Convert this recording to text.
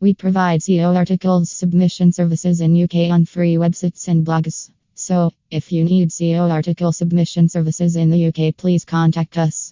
We provide SEO articles submission services in UK on free websites and blogs. So, if you need SEO article submission services in the UK, please contact us.